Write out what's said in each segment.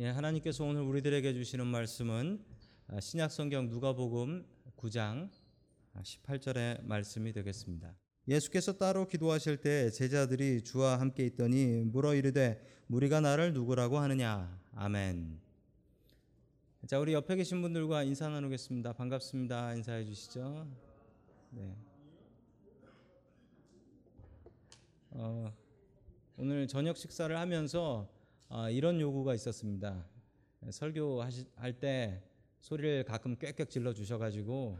예, 하나님께서 오늘 우리들에게 주시는 말씀은 아, 신약 성경 누가복음 9장 18절의 말씀이 되겠습니다. 예수께서 따로 기도하실 때 제자들이 주와 함께 있더니 물어 이르되 무리가 나를 누구라고 하느냐 아멘. 자 우리 옆에 계신 분들과 인사 나누겠습니다. 반갑습니다. 인사해 주시죠. 네. 어, 오늘 저녁 식사를 하면서 아, 이런 요구가 있었습니다. 설교할 때 소리를 가끔 꽥꽥 질러 주셔가지고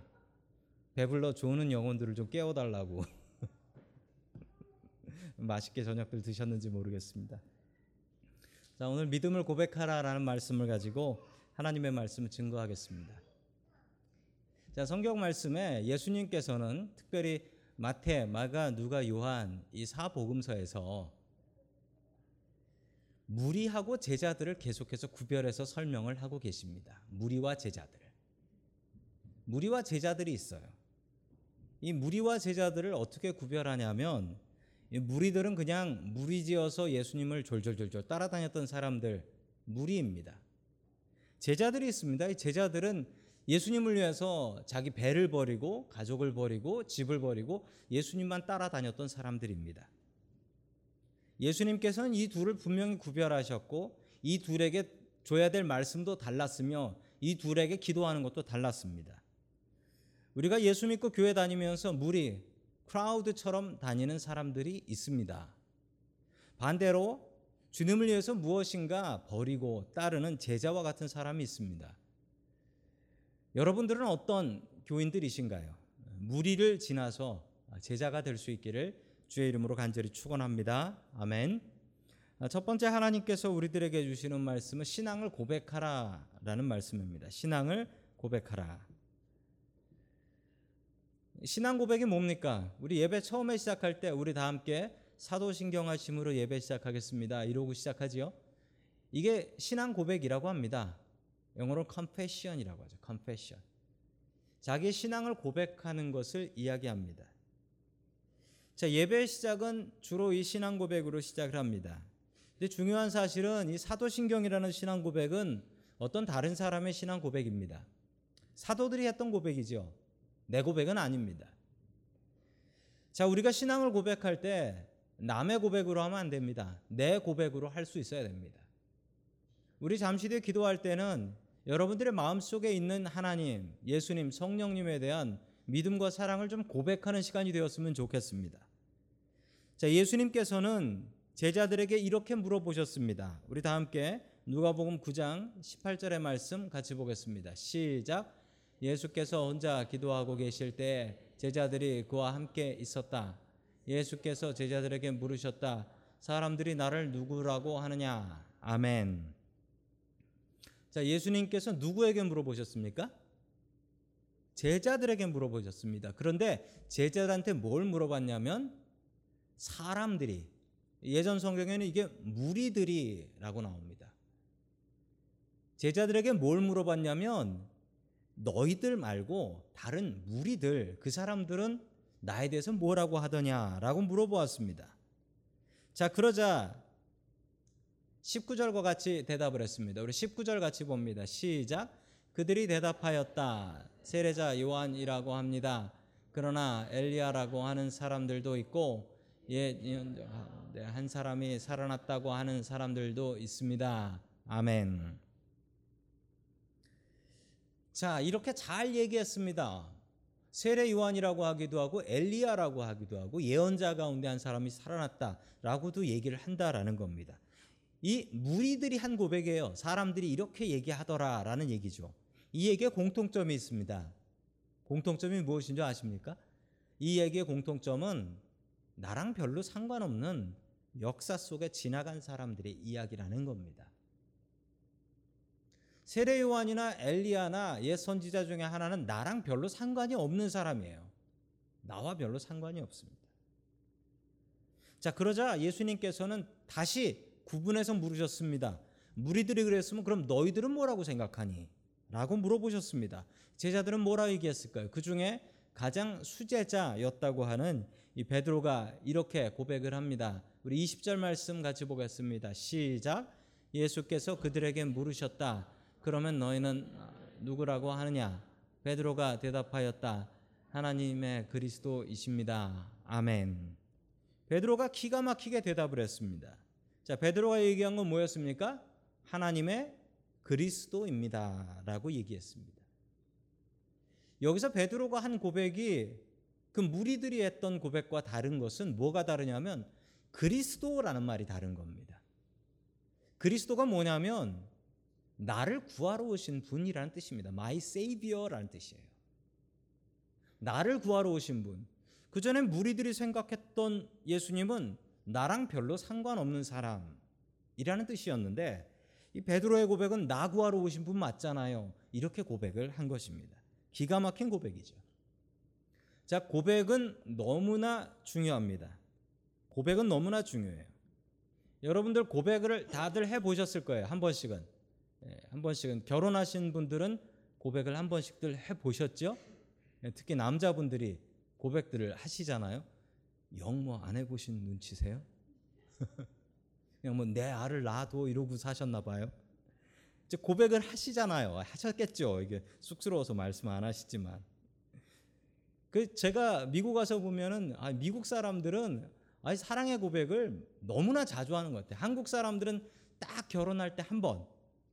배불러 조는 영혼들을 좀 깨워달라고 맛있게 저녁들 드셨는지 모르겠습니다. 자 오늘 믿음을 고백하라라는 말씀을 가지고 하나님의 말씀을 증거하겠습니다. 자 성경 말씀에 예수님께서는 특별히 마태, 마가, 누가, 요한 이 사복음서에서 무리하고 제자들을 계속해서 구별해서 설명을 하고 계십니다. 무리와 제자들. 무리와 제자들이 있어요. 이 무리와 제자들을 어떻게 구별하냐면 이 무리들은 그냥 무리지어서 예수님을 졸졸졸졸 따라다녔던 사람들 무리입니다. 제자들이 있습니다. 이 제자들은 예수님을 위해서 자기 배를 버리고 가족을 버리고 집을 버리고 예수님만 따라다녔던 사람들입니다. 예수님께서는 이 둘을 분명히 구별하셨고 이 둘에게 줘야 될 말씀도 달랐으며 이 둘에게 기도하는 것도 달랐습니다. 우리가 예수 믿고 교회 다니면서 무리, 크라우드처럼 다니는 사람들이 있습니다. 반대로 주님을 위해서 무엇인가 버리고 따르는 제자와 같은 사람이 있습니다. 여러분들은 어떤 교인들이신가요? 무리를 지나서 제자가 될 수 있기를 주의 이름으로 간절히 축원합니다. 아멘. 첫 번째 하나님께서 우리들에게 주시는 말씀은 신앙을 고백하라라는 말씀입니다. 신앙을 고백하라. 신앙 고백이 뭡니까? 우리 예배 처음에 시작할 때 우리 다 함께 사도신경 하심으로 예배 시작하겠습니다. 이러고 시작하지요. 이게 신앙 고백이라고 합니다. 영어로 confession이라고 하죠. confession. 자기 신앙을 고백하는 것을 이야기합니다. 자, 예배 시작은 주로 이 신앙 고백으로 시작을 합니다. 근데 중요한 사실은 이 사도신경이라는 신앙 고백은 어떤 다른 사람의 신앙 고백입니다. 사도들이 했던 고백이죠. 내 고백은 아닙니다. 자, 우리가 신앙을 고백할 때 남의 고백으로 하면 안 됩니다. 내 고백으로 할 수 있어야 됩니다. 우리 잠시 뒤에 기도할 때는 여러분들의 마음속에 있는 하나님, 예수님, 성령님에 대한 믿음과 사랑을 좀 고백하는 시간이 되었으면 좋겠습니다. 자, 예수님께서는 제자들에게 이렇게 물어보셨습니다. 우리 다 함께 누가복음 9장 18절의 말씀 같이 보겠습니다. 시작. 예수께서 혼자 기도하고 계실 때 제자들이 그와 함께 있었다. 예수께서 제자들에게 물으셨다. 사람들이 나를 누구라고 하느냐? 아멘. 자, 예수님께서 누구에게 물어보셨습니까? 제자들에게 물어보셨습니다. 그런데 제자들한테 뭘 물어봤냐면 사람들이 예전 성경에는 이게 무리들이라고 나옵니다. 제자들에게 뭘 물어봤냐면 너희들 말고 다른 무리들 그 사람들은 나에 대해서 뭐라고 하더냐라고 물어보았습니다. 자, 그러자 19절과 같이 대답을 했습니다. 우리 19절 같이 봅니다. 시작. 그들이 대답하였다. 세례자 요한이라고 합니다. 그러나 엘리야라고 하는 사람들도 있고 예, 한 사람이 살아났다고 하는 사람들도 있습니다. 아멘. 자, 이렇게 잘 얘기했습니다. 세례 요한이라고 하기도 하고 엘리야라고 하기도 하고 예언자 가운데 한 사람이 살아났다라고도 얘기를 한다라는 겁니다. 이 무리들이 한 고백이에요. 사람들이 이렇게 얘기하더라라는 얘기죠. 이 얘기에 공통점이 있습니다. 공통점이 무엇인 줄 아십니까? 이 얘기의 공통점은 나랑 별로 상관없는 역사 속에 지나간 사람들의 이야기라는 겁니다. 세례 요한이나 엘리야나 옛 선지자 중에 하나는 나랑 별로 상관이 없는 사람이에요. 나와 별로 상관이 없습니다. 자, 그러자 예수님께서는 다시 구분해서 물으셨습니다. 무리들이 그랬으면 그럼 너희들은 뭐라고 생각하니? 라고 물어보셨습니다. 제자들은 뭐라 얘기했을까요? 그 중에 가장 수제자였다고 하는 이 베드로가 이렇게 고백을 합니다. 우리 20절 말씀 같이 보겠습니다. 시작. 예수께서 그들에게 물으셨다. 그러면 너희는 누구라고 하느냐? 베드로가 대답하였다. 하나님의 그리스도이십니다. 아멘. 베드로가 기가 막히게 대답을 했습니다. 자, 베드로가 얘기한 건 뭐였습니까? 하나님의 그리스도입니다라고 얘기했습니다. 여기서 베드로가 한 고백이 그 무리들이 했던 고백과 다른 것은 뭐가 다르냐면 그리스도라는 말이 다른 겁니다. 그리스도가 뭐냐면 나를 구하러 오신 분이라는 뜻입니다. My Savior라는 뜻이에요. 나를 구하러 오신 분. 그 전에 무리들이 생각했던 예수님은 나랑 별로 상관없는 사람이라는 뜻이었는데 이 베드로의 고백은 나 구하러 오신 분 맞잖아요. 이렇게 고백을 한 것입니다. 기가 막힌 고백이죠. 자, 고백은 너무나 중요합니다. 고백은 너무나 중요해요. 여러분들 고백을 다들 해 보셨을 거예요. 한 번씩은. 예, 한 번씩은 결혼하신 분들은 고백을 한 번씩들 해 보셨죠? 예, 특히 남자분들이 고백들을 하시잖아요. 영뭐 안 해보신 눈치세요? 그냥 뭐 내 알을 낳아도 이러고 사셨나 봐요. 이제 고백을 하시잖아요. 하셨겠죠. 이게 쑥스러워서 말씀 안 하시지만. 그 제가 미국 가서 보면은 아, 미국 사람들은 아, 사랑의 고백을 너무나 자주 하는 것 같아요. 한국 사람들은 딱 결혼할 때 한 번.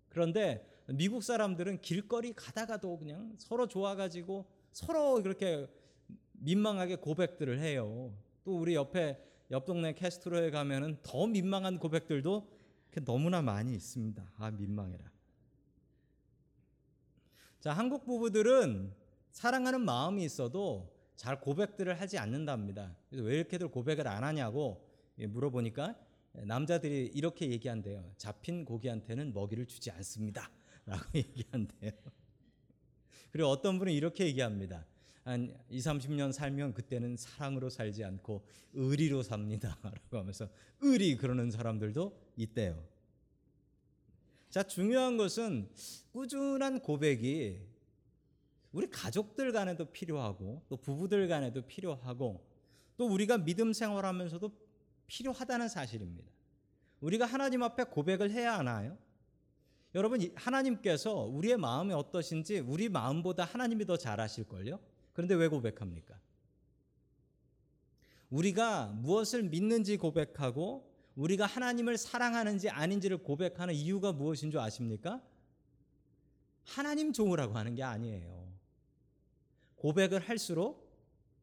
그런데 미국 사람들은 길거리 가다가도 그냥 서로 좋아가지고 서로 그렇게 민망하게 고백들을 해요. 또 우리 옆에 옆 동네 캐스트로에 가면은 더 민망한 고백들도 너무나 많이 있습니다. 아 민망해라. 자 한국 부부들은 사랑하는 마음이 있어도 잘 고백들을 하지 않는답니다. 그래서 왜 이렇게들 고백을 안 하냐고 물어보니까 남자들이 이렇게 얘기한대요. 잡힌 고기한테는 먹이를 주지 않습니다. 라고 얘기한대요. 그리고 어떤 분은 이렇게 얘기합니다. 한 2, 30년 살면 그때는 사랑으로 살지 않고 의리로 삽니다. 라고 하면서 의리 그러는 사람들도 있대요. 자, 중요한 것은 꾸준한 고백이 우리 가족들 간에도 필요하고 또 부부들 간에도 필요하고 또 우리가 믿음 생활하면서도 필요하다는 사실입니다. 우리가 하나님 앞에 고백을 해야 하나요? 여러분 하나님께서 우리의 마음이 어떠신지 우리 마음보다 하나님이 더 잘 아실걸요? 그런데 왜 고백합니까? 우리가 무엇을 믿는지 고백하고 우리가 하나님을 사랑하는지 아닌지를 고백하는 이유가 무엇인 줄 아십니까? 하나님 좋으라고 하는 게 아니에요. 고백을 할수록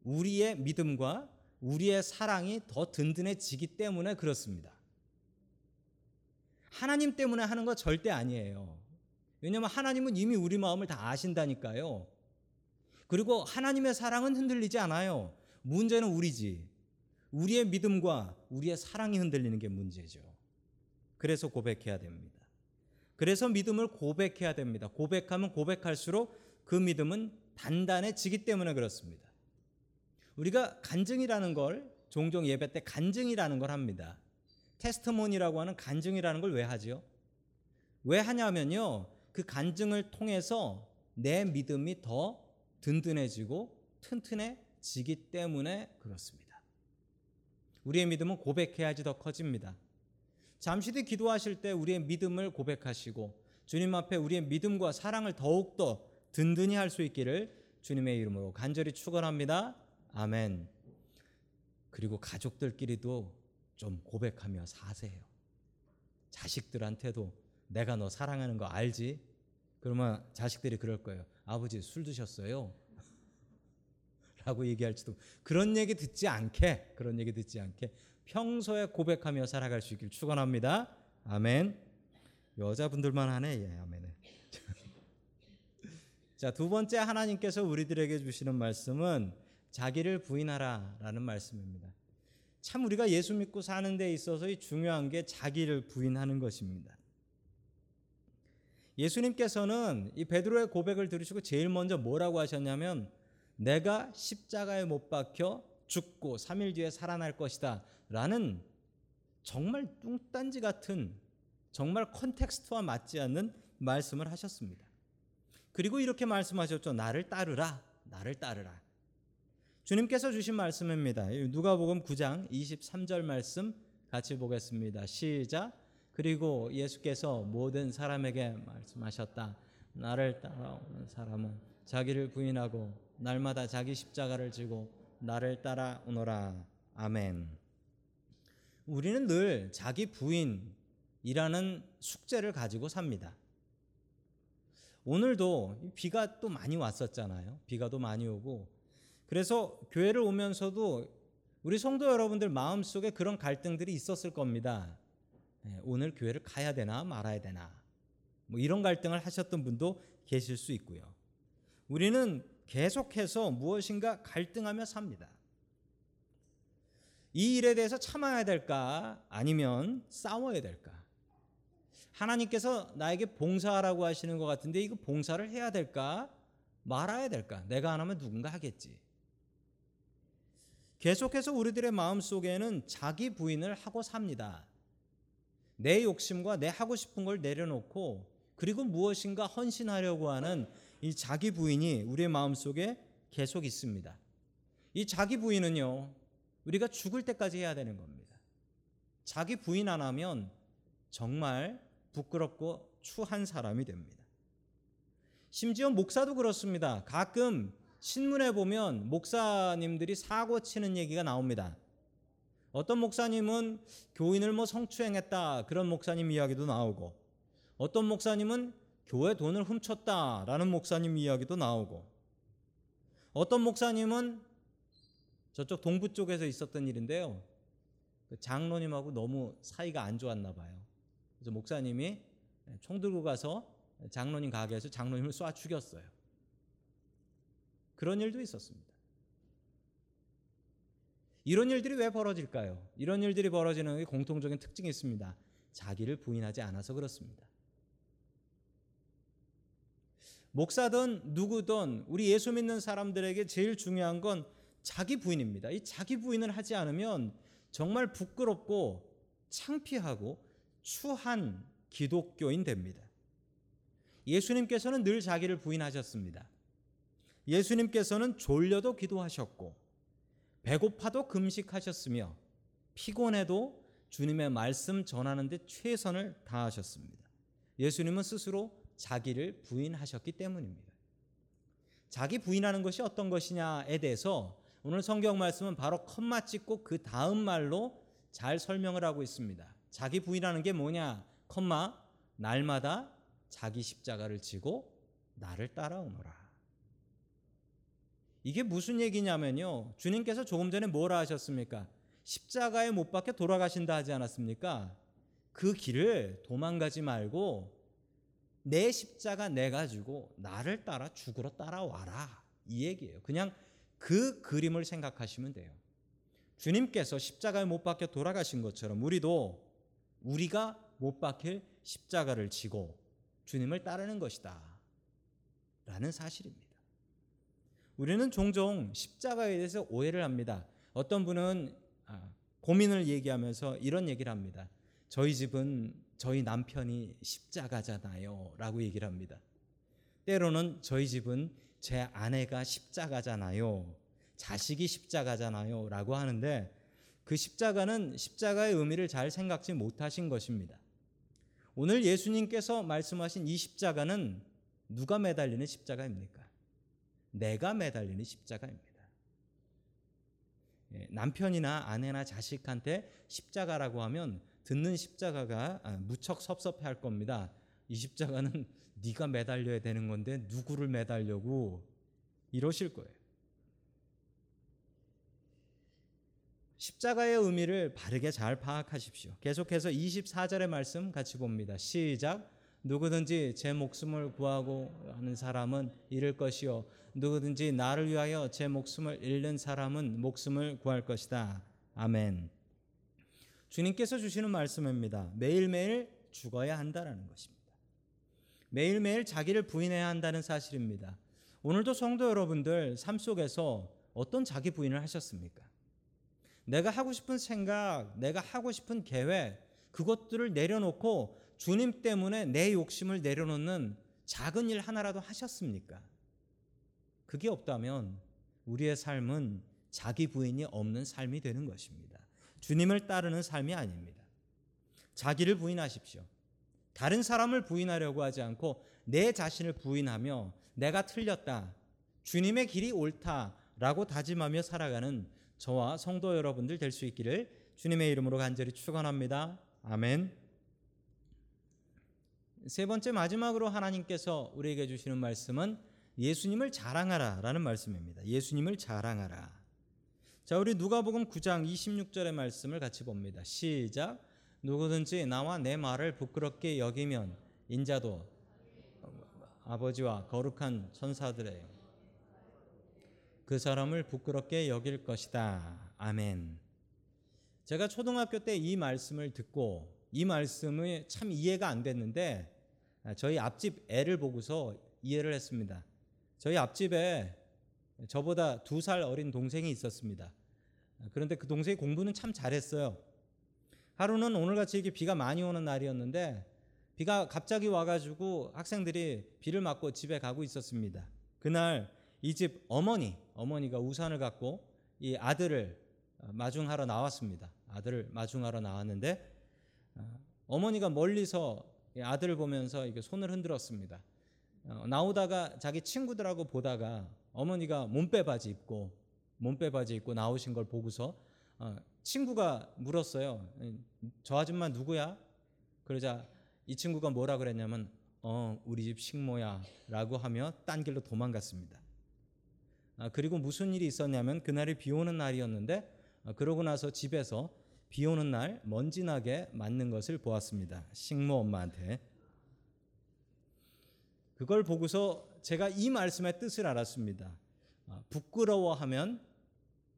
우리의 믿음과 우리의 사랑이 더 든든해지기 때문에 그렇습니다. 하나님 때문에 하는 거 절대 아니에요. 왜냐하면 하나님은 이미 우리 마음을 다 아신다니까요. 그리고 하나님의 사랑은 흔들리지 않아요. 문제는 우리지. 우리의 믿음과 우리의 사랑이 흔들리는 게 문제죠. 그래서 고백해야 됩니다. 그래서 믿음을 고백해야 됩니다. 고백하면 고백할수록 그 믿음은 단단해지기 때문에 그렇습니다. 우리가 간증이라는 걸 종종 예배 때 간증이라는 걸 합니다. 테스트몬이라고 하는 간증이라는 걸 왜 하지요? 왜 하냐면요. 그 간증을 통해서 내 믿음이 더 든든해지고 튼튼해지기 때문에 그렇습니다. 우리의 믿음은 고백해야지 더 커집니다. 잠시 뒤 기도하실 때 우리의 믿음을 고백하시고 주님 앞에 우리의 믿음과 사랑을 더욱더 든든히 할 수 있기를 주님의 이름으로 간절히 축원합니다. 아멘. 그리고 가족들끼리도 좀 고백하며 사세요. 자식들한테도 내가 너 사랑하는 거 알지? 그러면 자식들이 그럴 거예요. 아버지 술 드셨어요? 라고 얘기할지도 그런 얘기 듣지 않게 그런 얘기 듣지 않게 평소에 고백하며 살아갈 수 있길 축원합니다. 아멘. 여자분들만 하네. 예, 아멘. 자, 두 번째 하나님께서 우리들에게 주시는 말씀은 자기를 부인하라라는 말씀입니다. 참 우리가 예수 믿고 사는 데 있어서 중요한 게 자기를 부인하는 것입니다. 예수님께서는 이 베드로의 고백을 들으시고 제일 먼저 뭐라고 하셨냐면 내가 십자가에 못 박혀 죽고 3일 뒤에 살아날 것이다 라는 정말 뚱딴지 같은 정말 컨텍스트와 맞지 않는 말씀을 하셨습니다. 그리고 이렇게 말씀하셨죠. 나를 따르라. 나를 따르라. 주님께서 주신 말씀입니다. 누가복음 9장 23절 말씀 같이 보겠습니다. 시작. 그리고 예수께서 모든 사람에게 말씀하셨다. 나를 따라오는 사람은 자기를 부인하고 날마다 자기 십자가를 지고 나를 따라오너라. 아멘. 우리는 늘 자기 부인이라는 숙제를 가지고 삽니다. 오늘도 비가 또 많이 왔었잖아요. 비가 또 많이 오고. 그래서 교회를 오면서도 우리 성도 여러분들 마음속에 그런 갈등들이 있었을 겁니다. 예, 오늘 교회를 가야 되나 말아야 되나. 뭐 이런 갈등을 하셨던 분도 계실 수 있고요. 우리는 계속해서 무엇인가 갈등하며 삽니다. 이 일에 대해서 참아야 될까? 아니면 싸워야 될까? 하나님께서 나에게 봉사하라고 하시는 것 같은데 이거 봉사를 해야 될까? 말아야 될까? 내가 안 하면 누군가 하겠지. 계속해서 우리들의 마음 속에는 자기 부인을 하고 삽니다. 내 욕심과 내 하고 싶은 걸 내려놓고 그리고 무엇인가 헌신하려고 하는 이 자기 부인이 우리의 마음 속에 계속 있습니다. 이 자기 부인은요, 우리가 죽을 때까지 해야 되는 겁니다. 자기 부인 안 하면 정말 부끄럽고 추한 사람이 됩니다. 심지어 목사도 그렇습니다. 가끔 신문에 보면 목사님들이 사고 치는 얘기가 나옵니다. 어떤 목사님은 교인을 뭐 성추행했다 그런 목사님 이야기도 나오고 어떤 목사님은 교회 돈을 훔쳤다라는 목사님 이야기도 나오고 어떤 목사님은 저쪽 동부 쪽에서 있었던 일인데요. 그 장로님하고 너무 사이가 안 좋았나 봐요. 그래서 목사님이 총 들고 가서 장로님 가게에서 장로님을 쏴 죽였어요. 그런 일도 있었습니다. 이런 일들이 왜 벌어질까요? 이런 일들이 벌어지는 게 공통적인 특징이 있습니다. 자기를 부인하지 않아서 그렇습니다. 목사든 누구든 우리 예수 믿는 사람들에게 제일 중요한 건 자기 부인입니다. 이 자기 부인을 하지 않으면 정말 부끄럽고 창피하고 추한 기독교인 됩니다. 예수님께서는 늘 자기를 부인하셨습니다. 예수님께서는 졸려도 기도하셨고 배고파도 금식하셨으며 피곤해도 주님의 말씀 전하는데 최선을 다하셨습니다. 예수님은 스스로 자기를 부인하셨기 때문입니다. 자기 부인하는 것이 어떤 것이냐에 대해서 오늘 성경 말씀은 바로 컴마 찍고 그 다음 말로 잘 설명을 하고 있습니다. 자기 부인하는 게 뭐냐? 컴마 날마다 자기 십자가를 지고 나를 따라오너라. 이게 무슨 얘기냐면요. 주님께서 조금 전에 뭐라 하셨습니까? 십자가에 못 박혀 돌아가신다 하지 않았습니까? 그 길을 도망가지 말고 내 십자가 내 가지고 나를 따라 죽으러 따라와라. 이 얘기예요. 그냥 그 그림을 생각하시면 돼요. 주님께서 십자가에 못 박혀 돌아가신 것처럼 우리도 우리가 못 박힐 십자가를 지고 주님을 따르는 것이다. 라는 사실입니다. 우리는 종종 십자가에 대해서 오해를 합니다. 어떤 분은 아, 고민을 얘기하면서 이런 얘기를 합니다. 저희 집은 저희 남편이 십자가잖아요. 라고 얘기를 합니다. 때로는 저희 집은 제 아내가 십자가잖아요. 자식이 십자가잖아요. 라고 하는데 그 십자가는 십자가의 의미를 잘 생각지 못하신 것입니다. 오늘 예수님께서 말씀하신 이 십자가는 누가 매달리는 십자가입니까? 내가 매달리는 십자가입니다. 예, 남편이나 아내나 자식한테 십자가라고 하면 듣는 십자가가 아, 무척 섭섭해할 겁니다. 이 십자가는 네가 매달려야 되는 건데 누구를 매달려고 이러실 거예요. 십자가의 의미를 바르게 잘 파악하십시오. 계속해서 24절의 말씀 같이 봅니다. 시작. 누구든지 제 목숨을 구하고 하는 사람은 잃을 것이요 누구든지 나를 위하여 제 목숨을 잃는 사람은 목숨을 구할 것이다. 아멘. 주님께서 주시는 말씀입니다. 매일매일 죽어야 한다라는 것입니다. 매일매일 자기를 부인해야 한다는 사실입니다. 오늘도 성도 여러분들 삶 속에서 어떤 자기 부인을 하셨습니까? 내가 하고 싶은 생각, 내가 하고 싶은 계획, 그것들을 내려놓고 주님 때문에 내 욕심을 내려놓는 작은 일 하나라도 하셨습니까? 그게 없다면 우리의 삶은 자기 부인이 없는 삶이 되는 것입니다. 주님을 따르는 삶이 아닙니다. 자기를 부인하십시오. 다른 사람을 부인하려고 하지 않고 내 자신을 부인하며 내가 틀렸다. 주님의 길이 옳다라고 다짐하며 살아가는 저와 성도 여러분들 될 수 있기를 주님의 이름으로 간절히 축원합니다. 아멘. 세 번째 마지막으로 하나님께서 우리에게 주시는 말씀은 예수님을 자랑하라라는 말씀입니다. 예수님을 자랑하라. 자, 우리 누가복음 9장 26절의 말씀을 같이 봅니다. 시작. 누구든지 나와 내 말을 부끄럽게 여기면 인자도 아버지와 거룩한 천사들의 그 사람을 부끄럽게 여길 것이다. 아멘. 제가 초등학교 때 이 말씀을 듣고 이 말씀이 참 이해가 안 됐는데 저희 앞집 애를 보고서 이해를 했습니다. 저희 앞집에 저보다 두 살 어린 동생이 있었습니다. 그런데 그 동생이 공부는 참 잘했어요. 하루는 오늘같이 이렇게 비가 많이 오는 날이었는데 비가 갑자기 와가지고 학생들이 비를 맞고 집에 가고 있었습니다. 그날 이 집 어머니, 어머니가 우산을 갖고 이 아들을 마중하러 나왔습니다. 아들을 마중하러 나왔는데 어머니가 멀리서 아들을 보면서 이게 손을 흔들었습니다. 어, 나오다가 자기 친구들하고 보다가 어머니가 몸빼 바지 입고 몸빼 바지 입고 나오신 걸 보고서 어, 친구가 물었어요. 저 아줌마 누구야? 그러자 이 친구가 뭐라 그랬냐면 어 우리 집 식모야라고 하며 딴 길로 도망갔습니다. 아, 그리고 무슨 일이 있었냐면 그날이 비 오는 날이었는데 아, 그러고 나서 집에서 비 오는 날 먼지 나게 맞는 것을 보았습니다. 식모 엄마한테. 그걸 보고서 제가 이 말씀의 뜻을 알았습니다. 아, 부끄러워하면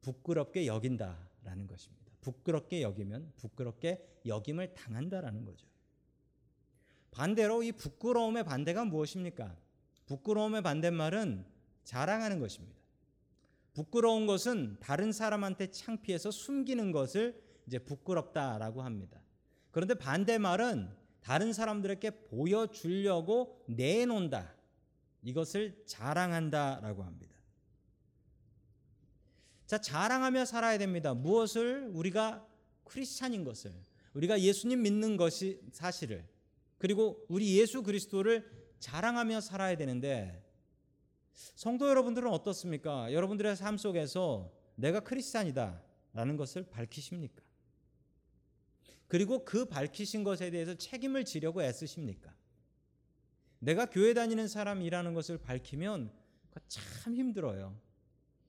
부끄럽게 여긴다라는 것입니다. 부끄럽게 여기면 부끄럽게 여김을 당한다라는 거죠. 반대로 이 부끄러움의 반대가 무엇입니까? 부끄러움의 반대말은 자랑하는 것입니다. 부끄러운 것은 다른 사람한테 창피해서 숨기는 것을 이제 부끄럽다라고 합니다. 그런데 반대말은 다른 사람들에게 보여주려고 내놓는다. 이것을 자랑한다라고 합니다. 자, 자랑하며 살아야 됩니다. 무엇을 우리가 크리스찬인 것을 우리가 예수님 믿는 것이 사실을 그리고 우리 예수 그리스도를 자랑하며 살아야 되는데 성도 여러분들은 어떻습니까? 여러분들의 삶 속에서 내가 크리스찬이다라는 것을 밝히십니까? 그리고 그 밝히신 것에 대해서 책임을 지려고 애쓰십니까? 내가 교회 다니는 사람이라는 것을 밝히면 참 힘들어요.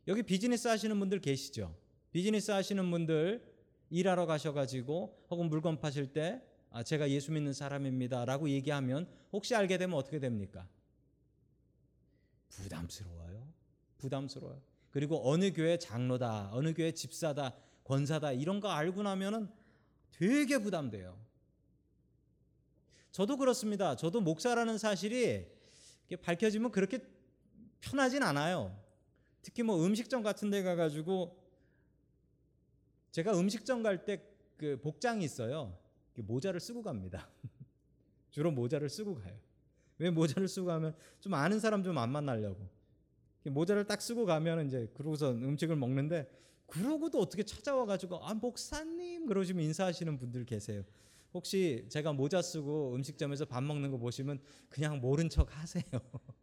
여기 비즈니스 하시는 분들 계시죠? 비즈니스 하시는 분들 일하러 가셔가지고 혹은 물건 파실 때 아, 제가 예수 믿는 사람입니다라고 얘기하면 혹시 알게 되면 어떻게 됩니까? 부담스러워요. 부담스러워요. 그리고 어느 교회 장로다, 어느 교회 집사다, 권사다 이런 거 알고 나면은 되게 부담돼요. 저도 그렇습니다. 저도 목사라는 사실이 밝혀지면 그렇게 편하진 않아요. 특히 뭐 음식점 같은 데 가가지고 제가 음식점 갈 때 그 복장이 있어요. 모자를 쓰고 갑니다. 주로 모자를 쓰고 가요. 왜 모자를 쓰고 가면 좀 아는 사람 좀 안 만나려고. 모자를 딱 쓰고 가면 이제 그러고서 음식을 먹는데 그러고도 어떻게 찾아와 가지고 아 목사님 그러시면 인사하시는 분들 계세요. 혹시 제가 모자 쓰고 음식점에서 밥 먹는 거 보시면 그냥 모른 척 하세요.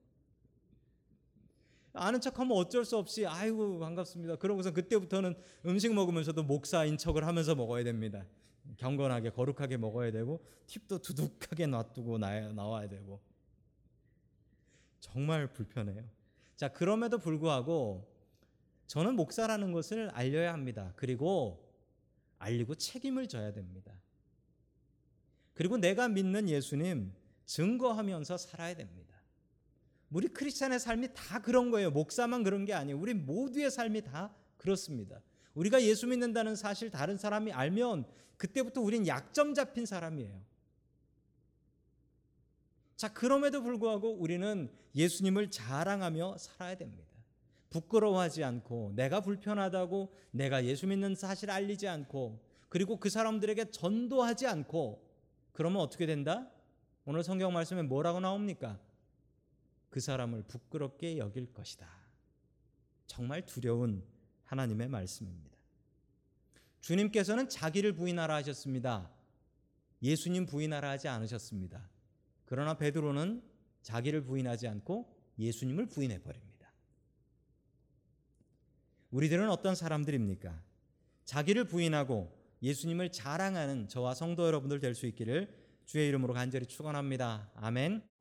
아는 척하면 어쩔 수 없이 아이고 반갑습니다. 그러고서 그때부터는 음식 먹으면서도 목사인 척을 하면서 먹어야 됩니다. 경건하게 거룩하게 먹어야 되고 팁도 두둑하게 놔두고 나와야 되고 정말 불편해요. 자 그럼에도 불구하고 저는 목사라는 것을 알려야 합니다. 그리고 알리고 책임을 져야 됩니다. 그리고 내가 믿는 예수님 증거하면서 살아야 됩니다. 우리 크리스찬의 삶이 다 그런 거예요. 목사만 그런 게 아니에요. 우리 모두의 삶이 다 그렇습니다. 우리가 예수 믿는다는 사실 다른 사람이 알면 그때부터 우린 약점 잡힌 사람이에요. 자, 그럼에도 불구하고 우리는 예수님을 자랑하며 살아야 됩니다. 부끄러워하지 않고 내가 불편하다고 내가 예수 믿는 사실을 알리지 않고 그리고 그 사람들에게 전도하지 않고 그러면 어떻게 된다? 오늘 성경 말씀에 뭐라고 나옵니까? 그 사람을 부끄럽게 여길 것이다. 정말 두려운 하나님의 말씀입니다. 주님께서는 자기를 부인하라 하셨습니다. 예수님 부인하라 하지 않으셨습니다. 그러나 베드로는 자기를 부인하지 않고 예수님을 부인해 버립니다. 우리들은 어떤 사람들입니까? 자기를 부인하고 예수님을 자랑하는 저와 성도 여러분들 될 수 있기를 주의 이름으로 간절히 축원합니다. 아멘.